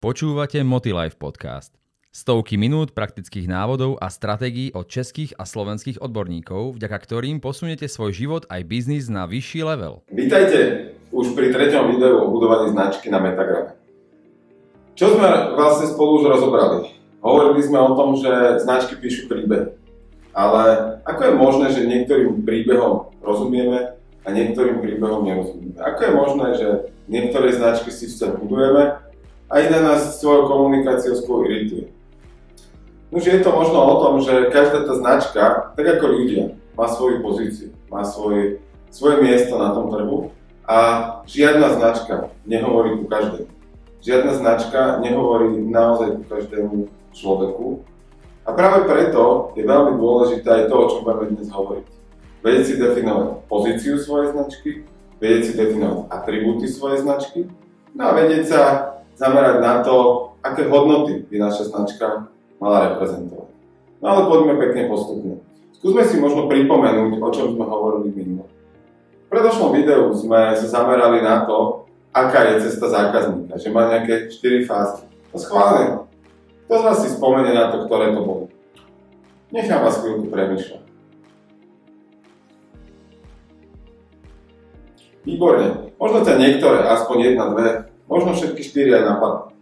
Počúvate Motilife podcast. Stovky minút praktických návodov a stratégií od českých a slovenských odborníkov, vďaka ktorým posunete svoj život aj biznis na vyšší level. Vítajte už pri treťom videu o budovaní značky na Metagrame. Čo sme vlastne spolu už rozobrali? Hovorili sme o tom, že značky píšu príbeh. Ale ako je možné, že niektorým príbehom rozumieme a niektorým príbehom nerozumieme? Ako je možné, že niektoré značky si budujeme a iná nás svojou komunikáciou skôr irituje. Už je to možno o tom, že každá tá značka, tak ako ľudia, má svoju pozíciu, má svoj, svoje miesto na tom trhu a žiadna značka nehovorí ku každému. Žiadna značka nehovorí naozaj ku každému človeku. A práve preto je veľmi dôležité aj to, o čom budeme dnes hovoriť. Vedieť si definovať pozíciu svojej značky, vedieť si definovať atribúty svojej značky, no a vedieť sa zamerať na to, aké hodnoty by naša značka mala reprezentovať. No ale poďme pekne postupne. Skúsme si možno pripomenúť, o čom sme hovorili minule. V predošlom videu sme sa zamerali na to, aká je cesta zákazníka, že má nejaké 4 fázy. To schválne. Kto z vás si spomenie na to, ktoré to boli? Nechám vás chvíľku premyšľať. Výborne. Možno ťa niektoré, aspoň jedna, dve, Možno všetky štyri aj napadnú.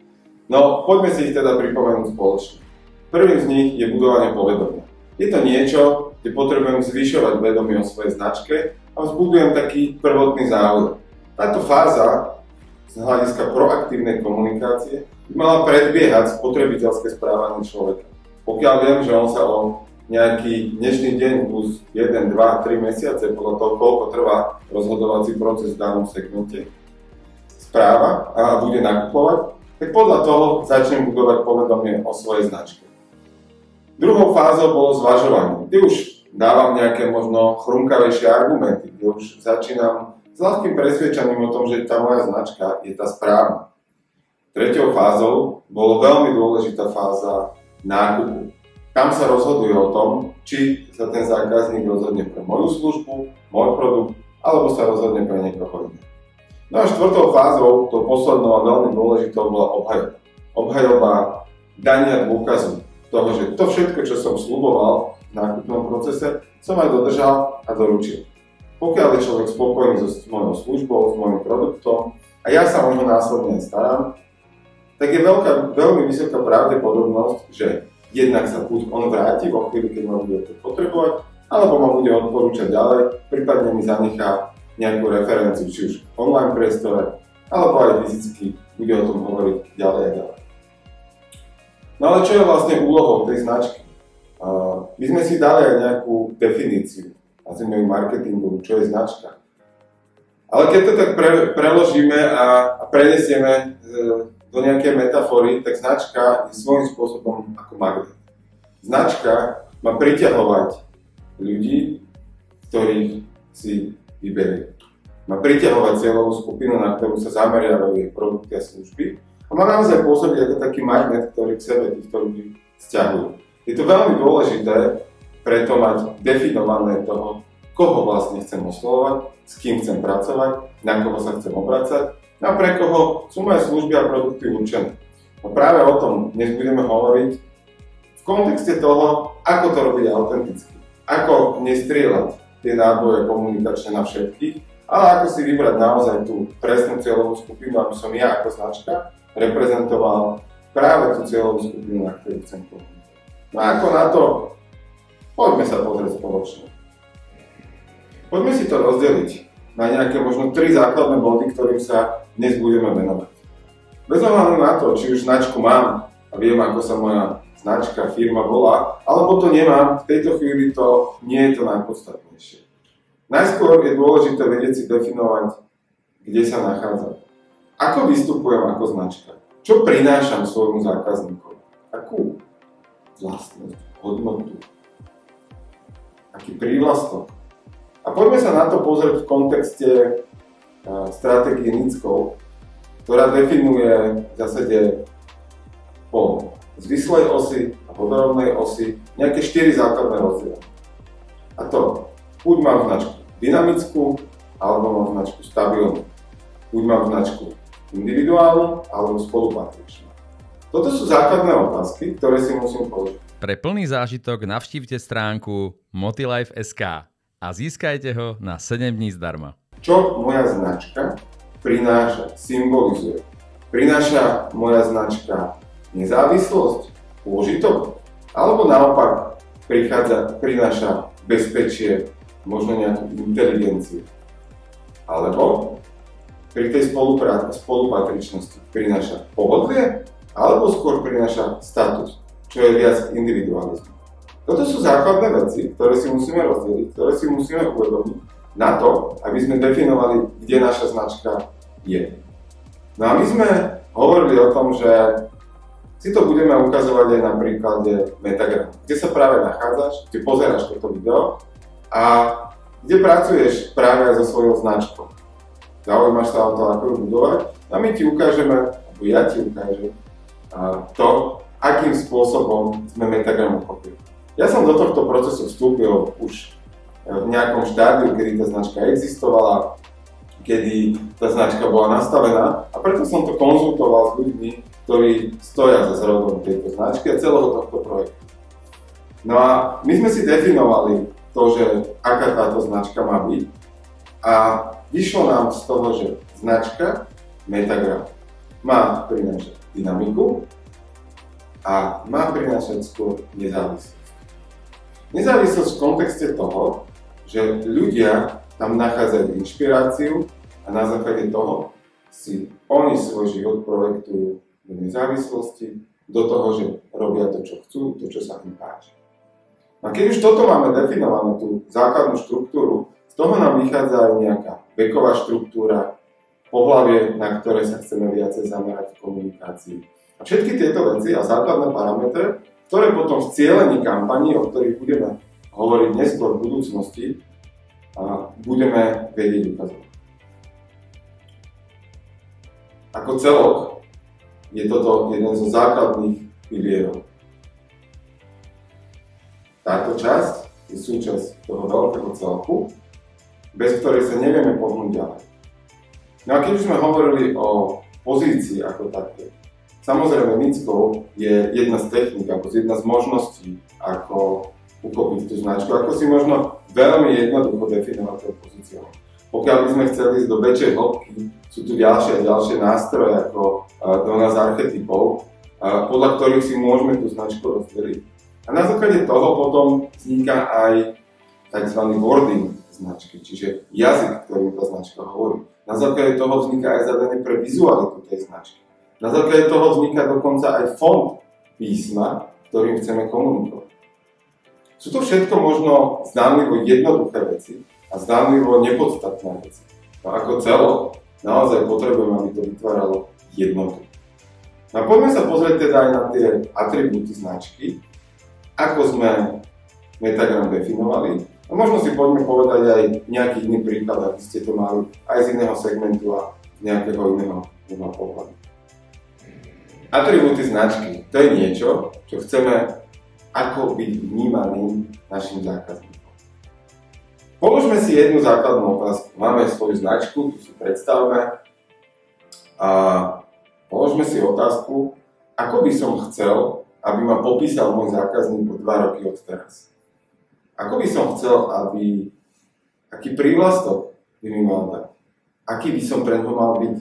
No, poďme si ich teda pripomenúť spoločne. Prvý z nich je budovanie povedomia. Je to niečo, kde potrebujem zvyšovať vedomie o svojej značke a vzbudujem taký prvotný záujem. Táto fáza z hľadiska proaktívnej komunikácie by mala predbiehať spotrebiteľské správanie človeka. Pokiaľ viem, že on sa o nejaký dnešný deň plus 1, 2, 3 mesiace podľa toho, koľko trvá rozhodovací proces v danom segmente, správa a bude nakupovať, tak podľa toho začnem budovať povedomie o svojej značke. Druhou fázou bolo zvažovanie, kde už dávam nejaké možno chrumkavejšie argumenty, kde už začínam s ľahkým presvedčaním o tom, že tá moja značka je tá správna. Tretou fázou bolo veľmi dôležitá fáza nákupu. Tam sa rozhoduje o tom, či sa ten zákazník rozhodne pre moju službu, môj produkt, alebo sa rozhodne pre niekoho iného. No a štvrtou fázou, to poslednou a veľmi dôležitou, bola obhajoba. Obhajoba dania dôkazu toho, že to všetko, čo som sluboval v nákupnom procese, som aj dodržal a doručil. Pokiaľ je človek spokojný so mojou službou, s mojim produktom a ja sa o ňo následne starám, tak je veľká, veľmi vysoká pravdepodobnosť, že jednak sa buď on vráti vo chvíli, keď ma bude potrebovať, alebo ma bude odporúčať ďalej, prípadne mi zanechá nejakú referenciu, či už v online priestore, alebo aj fyzicky bude o tom hovoriť ďalej a ďalej. No ale čo je vlastne úlohou tej značky? My sme si dali aj nejakú definíciu, nazvime ju marketingovú, čo je značka. Ale keď to tak pre, preložíme a, a prenesieme e, do nejakej metafory, tak značka je svojím spôsobom ako magnet. Značka má priťahovať ľudí, ktorých si vyberie. Má priťahovať cieľovú skupinu, na ktorú sa zameriavajú jej produkty a služby a má naozaj pôsobiť ako taký magnet, ktorý k sebe týchto ľudí vzťahujú. Je to veľmi dôležité preto mať definované toho, koho vlastne chcem oslovovať, s kým chcem pracovať, na koho sa chcem obracať a pre koho sú moje služby a produkty určené. No práve o tom dnes budeme hovoriť v kontexte toho, ako to robiť autenticky. Ako nestrieľať tie náboje komunikačne na všetkých, ale ako si vybrať naozaj tú presnú cieľovú skupinu, aby som ja ako značka reprezentoval práve tú cieľovú skupinu, na ktorú chcem komunikovať. No a ako na to, poďme sa pozrieť spoločne. Poďme si to rozdeliť na nejaké možno tri základné body, ktorým sa dnes budeme venovať. Bez ohľadu na to, či už značku mám a viem, ako sa moja značka, firma volá, alebo to nemám, v tejto chvíli to nie je to najpodstatnejšie. Najskôr je dôležité vedieť si definovať, kde sa nachádzam. Ako vystupujem ako značka? Čo prinášam svojmu zákazníkovi? Akú vlastnosť, hodnotu? Aký prívlastok? A poďme sa na to pozrieť v kontexte stratégie NICKov, ktorá definuje v zásade zvislej osy a vodorovnej osy nejaké 4 základné rozdiely. A to, buď mám značku dynamickú, alebo mám značku stabilnú. Buď mám značku individuálnu, alebo spolupatričnú. Toto sú základné otázky, ktoré si musím položiť. Pre plný zážitok navštívte stránku motilife.sk a získajte ho na 7 dní zdarma. Čo moja značka prináša, symbolizuje? Prináša moja značka nezávislosť, pôžitok? Alebo naopak prichádza, prináša bezpečie, možno nejakú inteligenciu? Alebo pri tej spolupatričnosti prináša pohodlie, alebo skôr prináša status, čo je viac individualizmu. Toto sú základné veci, ktoré si musíme rozdeliť, ktoré si musíme uvedomiť na to, aby sme definovali, kde naša značka je. No a my sme hovorili o tom, že si to budeme ukazovať aj na príklade Metagram, kde sa práve nachádzaš, kde pozeráš toto video a kde pracuješ práve so svojou značkou. Zaujímaš sa o to, ako ju budovať? A my ti ukážeme, alebo ja ti ukážem to, akým spôsobom sme Metagram uchopili. Ja som do tohto procesu vstúpil už v nejakom štádiu, kedy tá značka existovala, kedy tá značka bola nastavená a preto som to konzultoval s ľuďmi, ktorí stoja za zrodom tejto značky a celého tohto projektu. No a my sme si definovali to, že aká táto značka má byť a Vyšlo nám z toho, že značka Metagram má prinášať dynamiku a má prinášať skôr nezávislosť. Nezávislosť v kontexte toho, že ľudia tam nachádzajú inšpiráciu a na základe toho si oni svoj život projektujú do nezávislosti, do toho, že robia to, čo chcú, to, čo sa im páči. A keď už toto máme definované, tú základnú štruktúru, z toho nám vychádza aj nejaká veková štruktúra, pohlavie, na ktoré sa chceme viacej zamerať v komunikácii. A všetky tieto veci a základné parametre, ktoré potom v cieľení kampaní, o ktorých budeme hovoriť neskôr v budúcnosti, budeme vedieť ukazovať. Ako celok je toto jeden zo základných pilierov. Táto časť je súčasť toho veľkého celku, bez ktorej sa nevieme pohnúť ďalej. No a keď už sme hovorili o pozícii ako také, samozrejme Mickou je jedna z technik, alebo jedna z možností, ako uchopiť tú značku, ako si možno veľmi jednoducho definovať tú pozíciu. Pokiaľ by sme chceli ísť do väčšej hĺbky, sú tu ďalšie a ďalšie nástroje ako do nás archetypov, podľa ktorých si môžeme tú značku rozdeliť. A na základe toho potom vzniká aj tzv. wording, značky, čiže jazyk, ktorým tá značka hovorí. Na základe toho vzniká aj zadanie pre vizualitu tej značky. Na základe toho vzniká dokonca aj fond písma, ktorým chceme komunikovať. Sú to všetko možno zdánlivo jednoduché veci a zdánlivo nepodstatné veci. No ako celo, naozaj potrebujeme, aby to vytváralo jednotu. No poďme sa pozrieť teda aj na tie atribúty značky, ako sme Metagram definovali a možno si poďme povedať aj nejaký iný príklad, aby ste to mali aj z iného segmentu a nejakého iného, iného pohľadu. Atribúty značky, to je niečo, čo chceme ako byť vnímaný našim zákazníkom. Položme si jednu základnú otázku. Máme svoju značku, tu si predstavme a položme si otázku, ako by som chcel, aby ma popísal môj zákazník o 2 roky od teraz. Ako by som chcel, aby, aký prívlastok by mi mal dať? Aký by som pre ňo mal byť?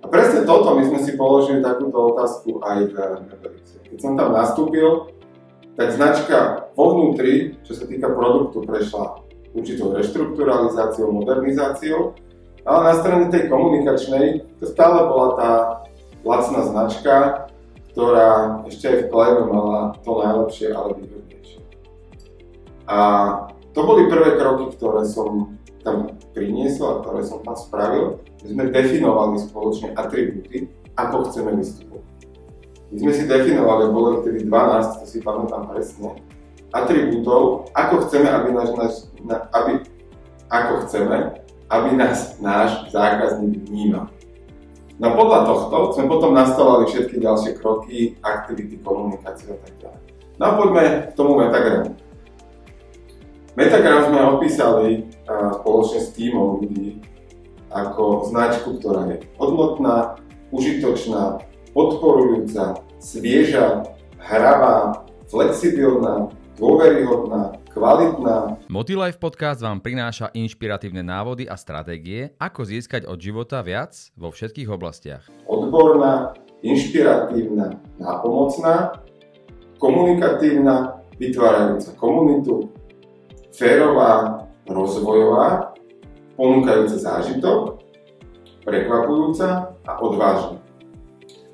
A presne toto my sme si položili takúto otázku aj v Revolúcii. Keď som tam nastúpil, tak značka vo vnútri, čo sa týka produktu, prešla určitou reštrukturalizáciou, modernizáciou, ale na strane tej komunikačnej to stále bola tá lacná značka, ktorá ešte aj v klejme mala to najlepšie, ale výhodnejšie. A to boli prvé kroky, ktoré som tam priniesol a ktoré som tam spravil. My sme definovali spoločne atribúty, ako chceme vystupovať. My sme si definovali, bolo ich tedy 12, to si pamätám presne, atribútov, ako chceme, aby, náš, náš, aby, ako chceme, aby nás náš zákazník vnímal. No podľa tohto sme potom nastavovali všetky ďalšie kroky, aktivity, komunikácie a tak ďalej. No a poďme k tomu metagramu. Metagram sme opísali spoločne s týmom ľudí ako značku, ktorá je hodnotná, užitočná, podporujúca, svieža, hravá, flexibilná, dôveryhodná, kvalitná. Motilife podcast vám prináša inšpiratívne návody a stratégie, ako získať od života viac vo všetkých oblastiach. Odborná, inšpiratívna, nápomocná, komunikatívna, vytvárajúca komunitu, férová, rozvojová, ponúkajúca zážitok, prekvapujúca a odvážna.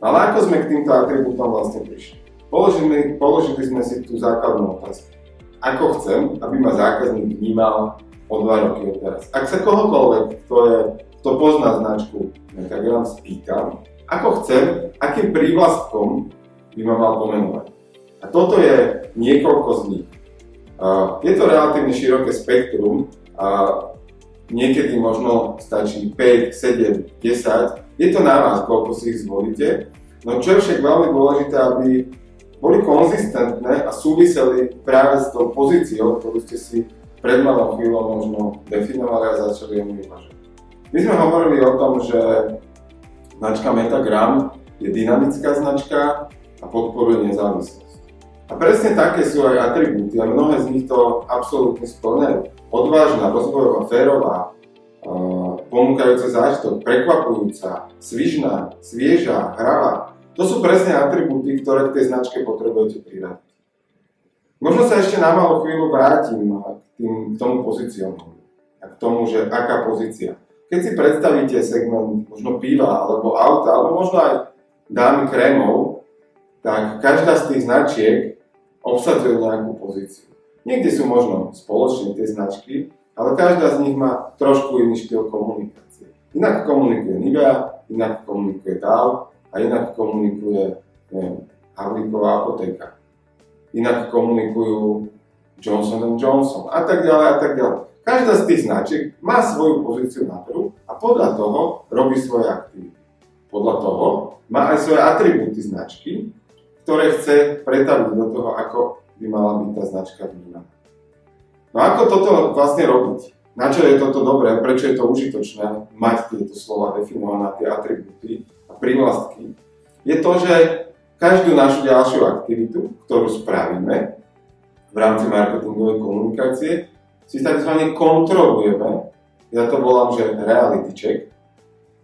Ale ako sme k týmto atribútom vlastne prišli? Položili, položili sme si tú základnú otázku. Ako chcem, aby ma zákazník vnímal o dva roky od teraz? Ak sa kohokoľvek, kto, je, kto pozná značku Metagram, spýtam, ako chcem, akým prívlastkom by ma mal pomenovať. A toto je niekoľko z nich. Je to relatívne široké spektrum, a niekedy možno stačí 5, 7, 10. Je to na vás, koľko si ich zvolíte. No čo je však veľmi dôležité, aby boli konzistentné a súviseli práve s tou pozíciou, ktorú ste si pred malou chvíľou možno definovali a začali ju vyvažovať. My sme hovorili o tom, že značka Metagram je dynamická značka a podporuje nezávislosť. A presne také sú aj atribúty a mnohé z nich to absolútne splňajú. Odvážna, rozvojová, férová, ponúkajúca zážitok, prekvapujúca, svižná, svieža, hravá. To sú presne atribúty, ktoré k tej značke potrebujete priradiť. Možno sa ešte na malú chvíľu vrátim k, tým, k tomu pozicionu a k tomu, že aká pozícia. Keď si predstavíte segment možno piva alebo auta, alebo možno aj dámy krémov, tak každá z tých značiek obsadzujú nejakú pozíciu. Niekde sú možno spoločne tie značky, ale každá z nich má trošku iný štýl komunikácie. Inak komunikuje Nivea, inak komunikuje DAO a inak komunikuje neviem, Havlíková apotéka. Inak komunikujú Johnson Johnson a tak ďalej a tak ďalej. Každá z tých značiek má svoju pozíciu na trhu a podľa toho robí svoje aktivity. Podľa toho má aj svoje atribúty značky ktoré chce pretaviť do toho, ako by mala byť tá značka vnímaná. No ako toto vlastne robiť? Na čo je toto dobré? Prečo je to užitočné mať tieto slova definované, tie atribúty a prívlastky? Je to, že každú našu ďalšiu aktivitu, ktorú spravíme v rámci marketingovej komunikácie, si tzv. kontrolujeme, ja to volám, že reality check,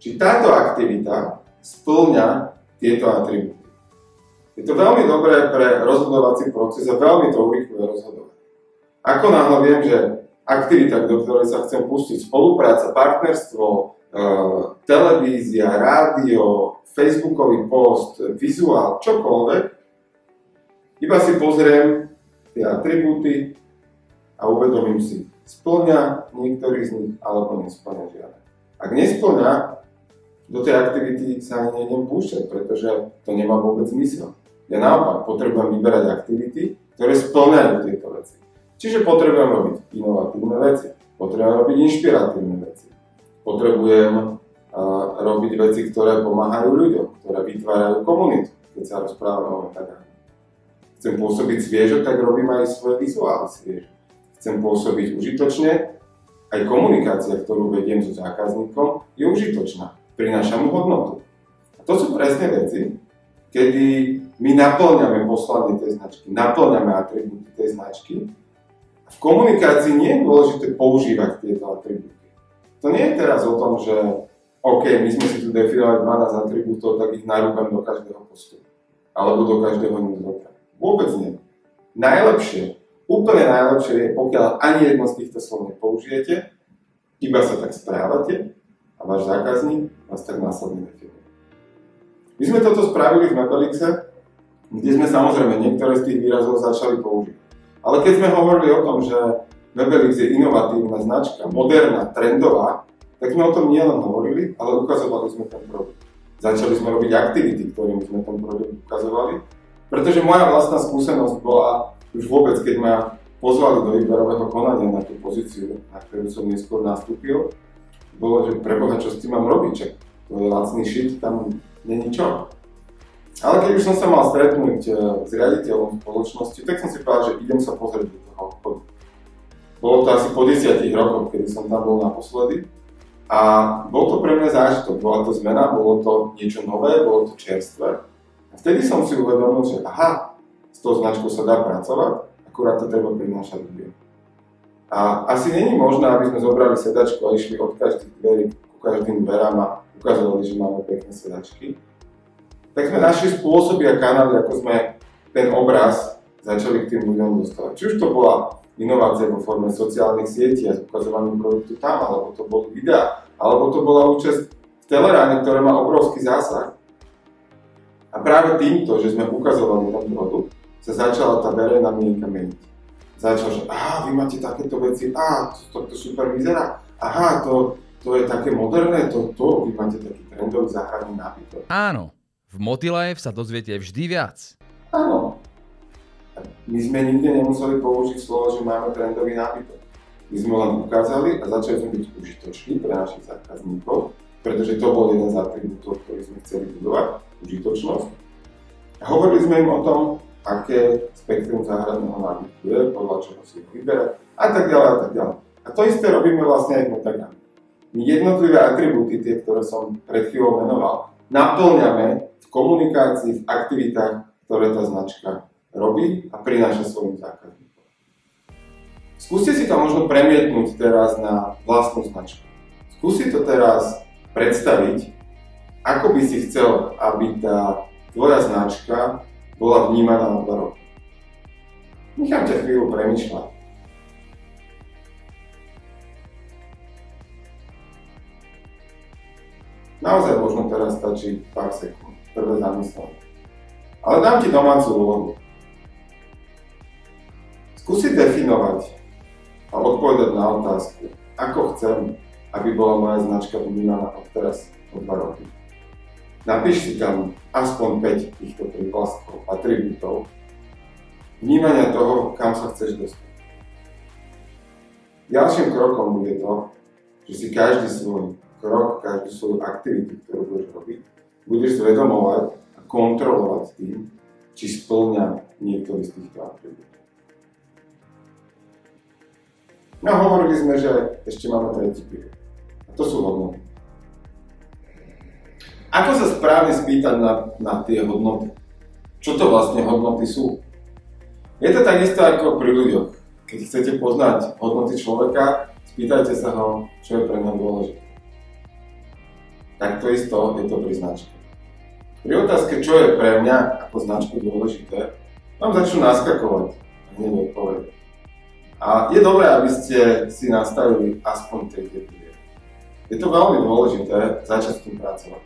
či táto aktivita splňa tieto atribúty. Je to veľmi dobré pre rozhodovací proces a veľmi to urychluje rozhodovanie. Ako náhle viem, že aktivita, do ktorej sa chcem pustiť, spolupráca, partnerstvo, televízia, rádio, facebookový post, vizuál, čokoľvek, iba si pozriem tie atribúty a uvedomím si, splňa niektorý z nich alebo nesplňa žiadne. Ak nesplňa, do tej aktivity sa ani nejdem púšťať, pretože to nemá vôbec zmysel. Ja naopak potrebujem vyberať aktivity, ktoré splňajú tieto veci. Čiže potrebujem robiť inovatívne veci, potrebujem robiť inšpiratívne veci, potrebujem robiť veci, ktoré pomáhajú ľuďom, ktoré vytvárajú komunitu, keď sa rozprávame o metagráme. Chcem pôsobiť sviežo, tak robím aj svoje vizuály sviežo. Chcem pôsobiť užitočne, aj komunikácia, ktorú vediem so zákazníkom, je užitočná, prináša mu hodnotu. A to sú presne veci, kedy my naplňame poslanie tej značky, naplňame atribúty tej značky. V komunikácii nie je dôležité používať tieto atribúty. To nie je teraz o tom, že OK, my sme si tu definovali 12 atribútov, tak ich narúbam do každého postu. Alebo do každého newslettera. Vôbec nie. Najlepšie, úplne najlepšie je, pokiaľ ani jedno z týchto slov nepoužijete, iba sa tak správate a váš zákazník vás tak následne definuje. My sme toto spravili v Metalixe, kde sme samozrejme niektoré z tých výrazov začali použiť. Ale keď sme hovorili o tom, že Webelix je inovatívna značka, moderná, trendová, tak sme o tom nielen hovorili, ale ukazovali sme ten produkt. Začali sme robiť aktivity, ktorým sme ten produkt ukazovali, pretože moja vlastná skúsenosť bola už vôbec, keď ma pozvali do výberového konania na tú pozíciu, na ktorú som neskôr nastúpil, bolo, že preboha, čo s tým mám robiť, čak to je lacný šit, tam není čo. Ale keď už som sa mal stretnúť eh, s riaditeľom spoločnosti, tak som si povedal, že idem sa pozrieť do. Bolo to asi po 10 rokoch, kedy som tam bol naposledy. A bol to pre mňa zážitok, bola to zmena, bolo to niečo nové, bolo to čerstvé. A vtedy som si uvedomil, že aha, s tou značkou sa dá pracovať, akurát to treba prinášať ľuďom. A asi není možné, aby sme zobrali sedačku a išli od každých dverí ku každým dverám a ukazovali, že máme pekné sedačky. Tak sme našli spôsoby a kanály, ako sme ten obraz začali k tým ľuďom dostávať. Či už to bola inovácia vo forme sociálnych sietí a ukazovaním produktu tam, alebo to boli videá, alebo to bola účasť v teleráne, ktoré má obrovský zásah. A práve týmto, že sme ukazovali ten produkt, sa začala tá verejná mienka meniť začal, že aha, vy máte takéto veci, a to, to, to super vyzerá, aha, to, to je také moderné, to, to, vy máte taký trendový záchranný nábytok. Áno, v Motilife sa dozviete vždy viac. Áno. My sme nikde nemuseli použiť slovo, že máme trendový nábytok. My sme len ukázali a začali sme byť užitoční pre našich zákazníkov, pretože to bol jeden z atribútov, ktorý sme chceli budovať, užitočnosť. A hovorili sme im o tom, aké spektrum záhradného nábytku je, podľa čoho si ho vyberať a tak ďalej a tak ďalej. A to isté robíme vlastne aj v Metagram. My jednotlivé atribúty, tie, ktoré som pred chvíľou menoval, naplňame v komunikácii, v aktivitách, ktoré tá značka robí a prináša svojim zákazníkom. Skúste si to možno premietnúť teraz na vlastnú značku. Skúsi to teraz predstaviť, ako by si chcel, aby tá tvoja značka bola vnímaná na dva roky. Nechám ťa chvíľu premyšľať. Naozaj možno teraz stačí pár sekúnd, prvé zamyslenie. Ale dám ti domácu úlohu. Skúsi definovať a odpovedať na otázku, ako chcem, aby bola moja značka vnímaná od teraz o dva roky. Napíš si tam aspoň 5 týchto prívlastkov, atribútov, vnímania toho, kam sa chceš dostať. Ďalším krokom bude to, že si každý svoj krok, každú svoju aktivitu, ktorú budeš robiť, budeš zvedomovať a kontrolovať tým, či splňa niektorý z týchto atribútov. No hovorili sme, že ešte máme tretí príbeh. A to sú hodnoty. Ako sa správne spýtať na, na tie hodnoty? Čo to vlastne hodnoty sú? Je to takisto ako pri ľuďoch. Keď chcete poznať hodnoty človeka, spýtajte sa ho, čo je pre mňa dôležité. Tak to isto je to pri značke. Pri otázke, čo je pre mňa ako značku dôležité, vám začnú naskakovať a hneď odpovedať. A je dobré, aby ste si nastavili aspoň tie tie Je to veľmi dôležité začať s tým pracovať.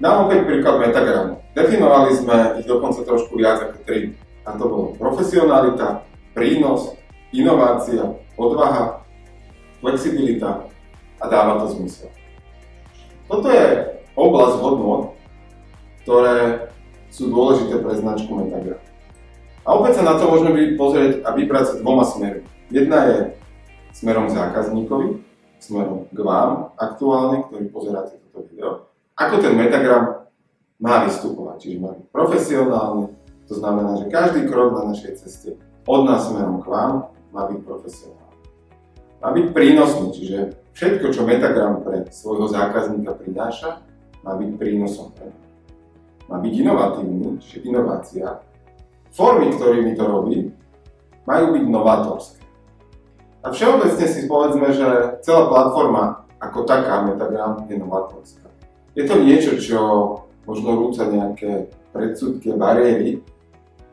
Dám opäť príklad metagramu. Definovali sme ich dokonca trošku viac ako tri. A to bolo profesionalita, prínos, inovácia, odvaha, flexibilita a dáva to zmysel. Toto je oblasť hodnot, ktoré sú dôležité pre značku Metagram. A opäť sa na to môžeme pozrieť a vybrať sa dvoma smermi. Jedna je smerom k zákazníkovi, smerom k vám aktuálne, ktorý pozeráte toto video ako ten metagram má vystupovať. Čiže má byť profesionálny, to znamená, že každý krok na našej ceste od nás smerom k vám má byť profesionálny. Má byť prínosný, čiže všetko, čo Metagram pre svojho zákazníka prináša, má byť prínosom pre. Má byť inovatívny, čiže inovácia. Formy, ktorými to robí, majú byť novátorské. A všeobecne si povedzme, že celá platforma ako taká Metagram je novátorská. Je to niečo, čo možno rúca nejaké predsudky bariéry.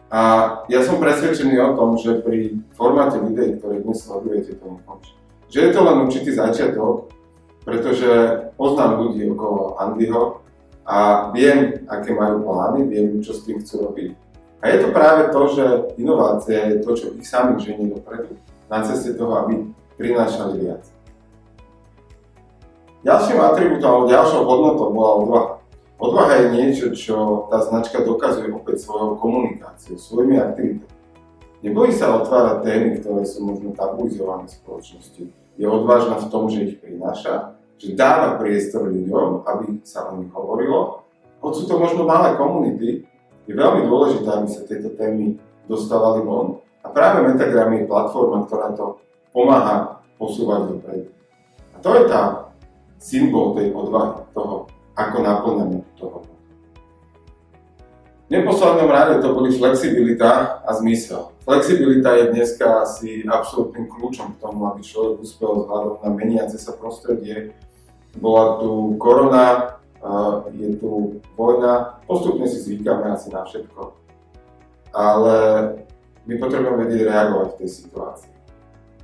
A ja som presvedčený o tom, že pri formáte videí, ktoré dnes sledujete, to nekončí. Že je to len určitý začiatok, pretože poznám ľudí okolo Andyho a viem, aké majú plány, viem, čo s tým chcú robiť. A je to práve to, že inovácia je to, čo ich samých ženie dopredu na ceste toho, aby prinášali viac. Ďalším atribútom alebo ďalšou hodnotou bola odvaha. Odvaha je niečo, čo tá značka dokazuje opäť svojou komunikáciou, svojimi aktivitami. Nebojí sa otvárať témy, ktoré sú možno tabuizované v spoločnosti. Je odvážna v tom, že ich prináša, že dáva priestor ľuďom, aby sa o nich hovorilo. Hoď sú to možno malé komunity, je veľmi dôležité, aby sa tieto témy dostávali von. A práve Metagram je platforma, ktorá to pomáha posúvať dopredu. A to je tá symbol tej odvahy, toho, ako naplňame toho. V neposlednom rade to boli flexibilita a zmysel. Flexibilita je dneska asi absolútnym kľúčom k tomu, aby človek uspel vzhľadom na meniace sa prostredie. Bola tu korona, je tu vojna, postupne si zvykáme asi na všetko. Ale my potrebujeme vedieť reagovať v tej situácii.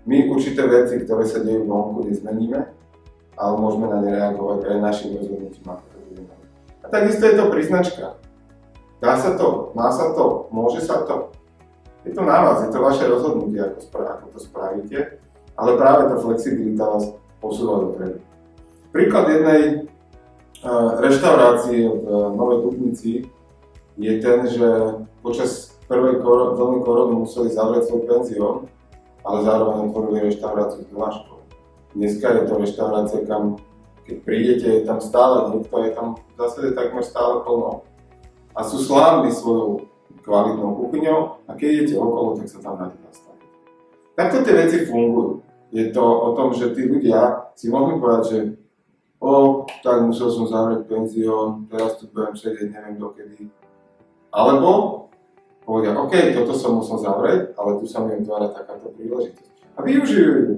My určité veci, ktoré sa dejú vonku, nezmeníme, ale môžeme na ne reagovať aj našim rozhodnutím ako A takisto je to pri značkách. Dá sa to, má sa to, môže sa to. Je to na vás, je to vaše rozhodnutie, ako, spra- ako to spravíte, ale práve tá flexibilita vás posúva dopredu. Príklad jednej reštaurácie v uh, Novej Dubnici je ten, že počas prvej kor- vlny korony museli zavrieť svoj penzión, ale zároveň otvorili reštauráciu s donáškou. Dneska je to reštaurácia, kam keď prídete, je tam stále niekto, je tam v zásade takmer stále plno. A sú slávni svojou kvalitnou kuchyňou a keď idete okolo, tak sa tam rádi zastaviť. Takto tie veci fungujú. Je to o tom, že tí ľudia si mohli povedať, že o, tak musel som zavrieť penzión, teraz tu budem sedieť, neviem dokedy. Alebo povedia, OK, toto som musel zavrieť, ale tu sa mi otvára takáto príležitosť. A využijú ju.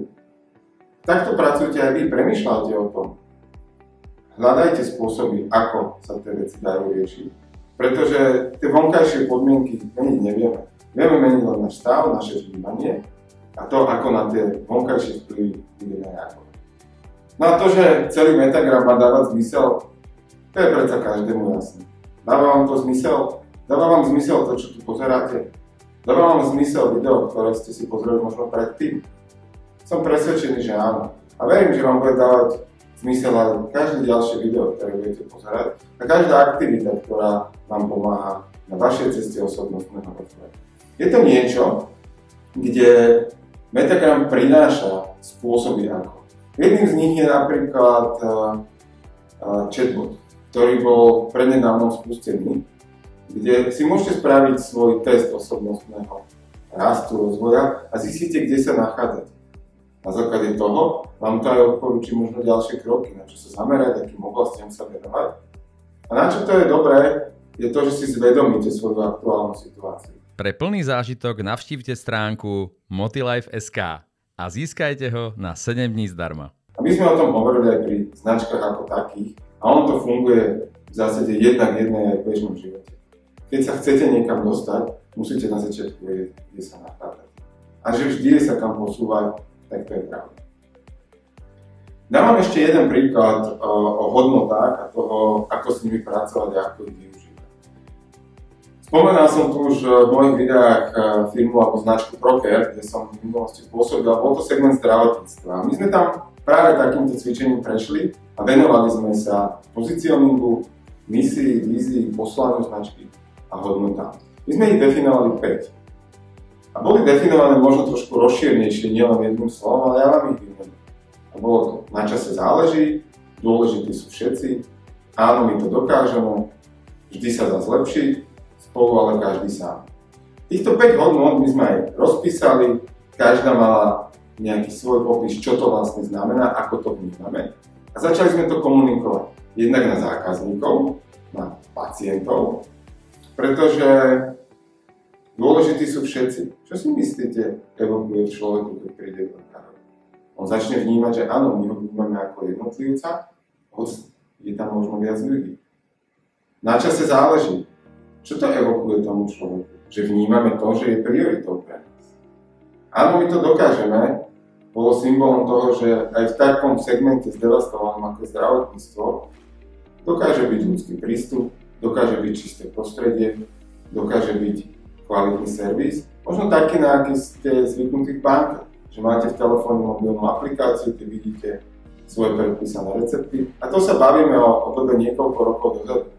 Takto pracujte aj vy, premyšľajte o tom. Hľadajte spôsoby, ako sa tie veci dajú riešiť pretože tie vonkajšie podmienky meniť nevieme. Vieme meniť len náš stav, naše vnímanie a to, ako na tie vonkajšie vplyvy budeme reagovať. No to, že celý metagram má dávať zmysel, to je predsa každému jasné. Dáva vám to zmysel? Dáva vám zmysel to, čo tu pozeráte? Dáva vám zmysel video, ktoré ste si pozreli možno predtým? Som presvedčený, že áno. A verím, že vám bude dávať zmysel aj každé ďalšie video, ktoré budete pozerať a každá aktivita, ktorá vám pomáha na vašej ceste osobnostného rozvoja. Je to niečo, kde Metagram prináša spôsoby ako. Jedným z nich je napríklad uh, uh, chatbot, ktorý bol prednedávnom spustený, kde si môžete spraviť svoj test osobnostného rastu, rozvoja a zistíte, kde sa nachádzate. Na základe toho vám to aj odporúči možno ďalšie kroky, na čo sa zamerať, akým oblastiam sa venovať. A na čo to je dobré, je to, že si zvedomíte svoju aktuálnu situáciu. Pre plný zážitok navštívte stránku motilife.sk a získajte ho na 7 dní zdarma. My sme o tom hovorili aj pri značkách ako takých a on to funguje v zásade jednak jednej aj v bežnom živote. Keď sa chcete niekam dostať, musíte na začiatku vedieť, kde sa nachádzate. A že vždy je sa kam posúvať, tak to je pravda. Dám vám ešte jeden príklad o, o hodnotách a toho, ako s nimi pracovať a ako ich. Spomenal som tu už v mojich videách e, firmu alebo značku Proker, kde som v minulosti pôsobil, bol to segment zdravotníctva. My sme tam práve takýmto cvičením prešli a venovali sme sa pozicioningu, misii, vízii, poslaniu značky a hodnotám. My sme ich definovali 5 a boli definované možno trošku rozšiernejšie, nielen jedným slovom, ale ja vám ich vymením. A bolo to, na čase záleží, dôležití sú všetci, áno, my to dokážeme, vždy sa dá zlepšiť, spolu ale každý sám. Týchto 5 hodnot my sme aj rozpísali, každá mala nejaký svoj popis, čo to vlastne znamená, ako to vnímame. A začali sme to komunikovať jednak na zákazníkov, na pacientov, pretože Dôležití sú všetci. Čo si myslíte, evokuje v človeku, keď príde do lekára? On začne vnímať, že áno, my ho vnímame ako jednotlivca, hoď je tam možno viac ľudí. Na čase záleží. Čo to evokuje tomu človeku? Že vnímame to, že je prioritou pre nás. Áno, my to dokážeme, bolo symbolom toho, že aj v takom segmente zdevastovanom ako zdravotníctvo dokáže byť ľudský prístup, dokáže byť čisté prostredie, dokáže byť kvalitný servis. Možno taký, na aký ste zvyknutí v banke, že máte v telefóne mobilnú aplikáciu, kde vidíte svoje predpísané recepty. A to sa bavíme o obdobie niekoľko rokov dozadu.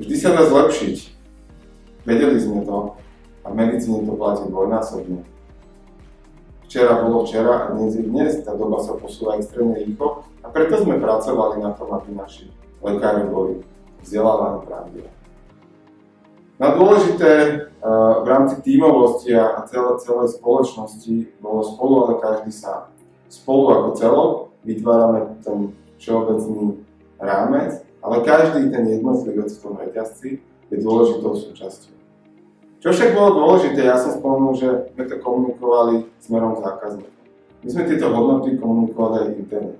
Vždy sa dá zlepšiť. Vedeli sme to a v medicíne to platí dvojnásobne. Včera bolo včera a dnes je dnes. Tá doba sa posúva extrémne rýchlo a preto sme pracovali na tom, aby naši lekári boli vzdelávaní pravdivo. Na dôležité v rámci tímovosti a celé, celej spoločnosti bolo spolu, ale každý sám. Spolu ako celok vytvárame ten všeobecný rámec, ale každý ten jednotlivec v tom reťazci je dôležitou súčasťou. Čo však bolo dôležité, ja som spomenul, že sme to komunikovali smerom zákazníka. My sme tieto hodnoty komunikovali aj interne.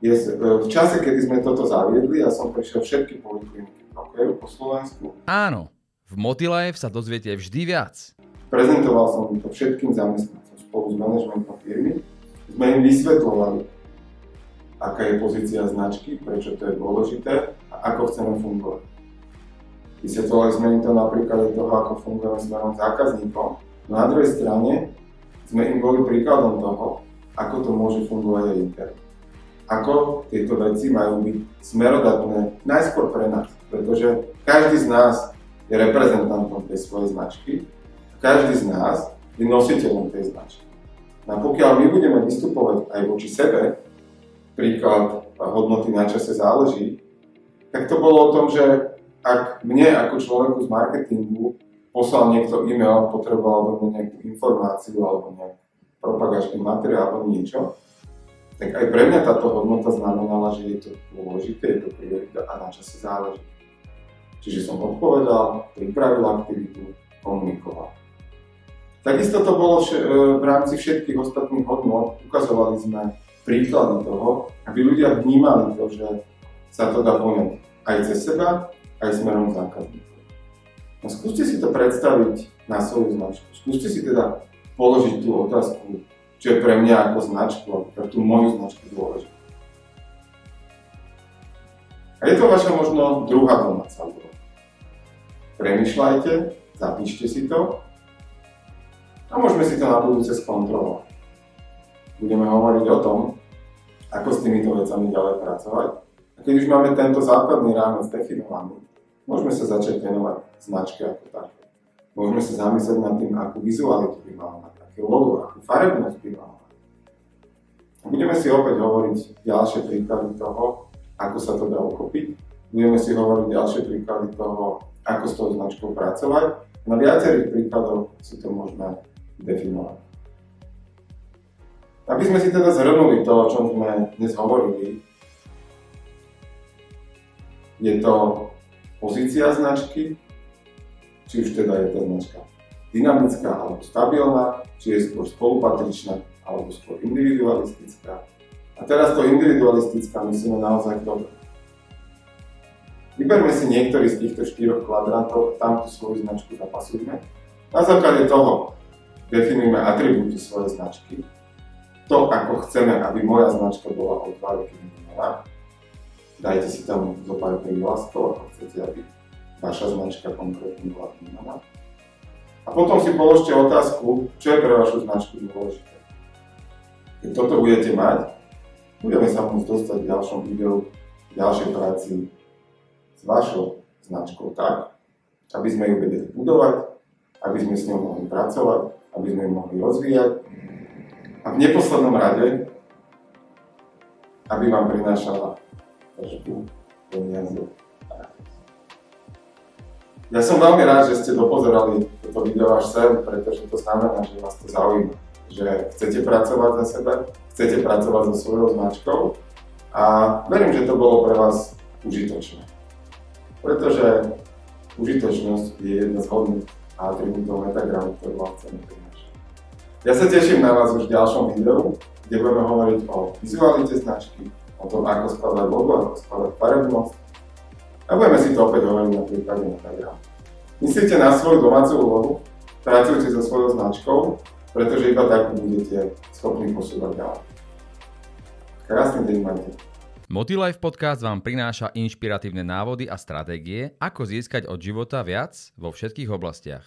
Je, v čase, kedy sme toto zaviedli, ja som prešiel všetky polikliniky brokeru po Slovensku. Áno, v Motilife sa dozviete vždy viac. Prezentoval som to všetkým zamestnancom spolu s manažmentom firmy. Sme im vysvetlovali, aká je pozícia značky, prečo to je dôležité a ako chceme fungovať. Vysvetlovali sme im to napríklad aj toho, ako fungujeme smerom zákazníkom. No na druhej strane sme im boli príkladom toho, ako to môže fungovať aj interne. Ako tieto veci majú byť smerodatné najskôr pre nás, pretože každý z nás je reprezentantom tej svojej značky každý z nás je nositeľom tej značky. A pokiaľ my budeme vystupovať aj voči sebe, príklad hodnoty na čase záleží, tak to bolo o tom, že ak mne ako človeku z marketingu poslal niekto e-mail, potreboval do mňa nejakú informáciu alebo nejaký propagačný materiál alebo niečo, tak aj pre mňa táto hodnota znamenala, že je to dôležité, je to priorita a na čase záleží. Čiže som odpovedal, pripravil aktivitu, komunikoval. Takisto to bolo e, v rámci všetkých ostatných hodnot. Ukazovali sme príklady toho, aby ľudia vnímali to, že sa to dá poňať aj cez seba, aj smerom zákazníkov. No skúste si to predstaviť na svoju značku. Skúste si teda položiť tú otázku, čo je pre mňa ako značku, pre tú moju značku dôležité. A je to vaša možno druhá domáca úloha. Premýšľajte, zapíšte si to a môžeme si to na budúce skontrolovať. Budeme hovoriť o tom, ako s týmito vecami ďalej pracovať. A keď už máme tento základný rámec definovaný, Môžeme sa začať venovať značke ako také. Môžeme sa zamyslieť nad tým, akú vizualitu by mala mať, aké logo, akú farebnosť by mala mať. A budeme si opäť hovoriť ďalšie príklady toho, ako sa to dá uchopiť. Budeme si hovoriť ďalšie príklady toho, ako s tou značkou pracovať. Na viacerých príkladoch si to môžeme definovať. Aby sme si teda zhrnuli to, o čom sme dnes hovorili, je to pozícia značky, či už teda je tá značka dynamická alebo stabilná, či je skôr spolupatričná alebo skôr individualistická. A teraz to individualistická myslíme naozaj dobre. Vyberme si niektorý z týchto štyroch kvadrantov, tam tú svoju značku zapasujme. Na základe toho definujeme atribúty svojej značky, to, ako chceme, aby moja značka bola od dva roky vymenená, dajte si tam zo pár prívlastkov, ako chcete, aby vaša značka konkrétne bola vnímaná. A potom si položte otázku, čo je pre vašu značku dôležité. Keď toto budete mať, budeme sa môcť dostať v ďalšom videu, v ďalšej práci s vašou značkou tak, aby sme ju vedeli budovať, aby sme s ňou mohli pracovať, aby sme ju mohli rozvíjať a v neposlednom rade, aby vám prinášala trošku peniaze. Ja som veľmi rád, že ste dopozerali toto video až sem, pretože to znamená, že vás to zaujíma. Že chcete pracovať za sebe, chcete pracovať so svojou značkou a verím, že to bolo pre vás užitočné. Pretože užitočnosť je jedna z hodných atribútov metagramu, ktorú vám chceme prinášať. Ja sa teším na vás už v ďalšom videu, kde budeme hovoriť o vizualite značky, o tom, ako skladať logo, ako skladať farebnosť. A budeme si to opäť hovoriť na príklade Instagram. Myslíte na svoju domácu úlohu, pracujte so svojou značkou, pretože iba tak budete schopní posúvať ďalej. Krásny deň majte. Motilife podcast vám prináša inšpiratívne návody a stratégie, ako získať od života viac vo všetkých oblastiach.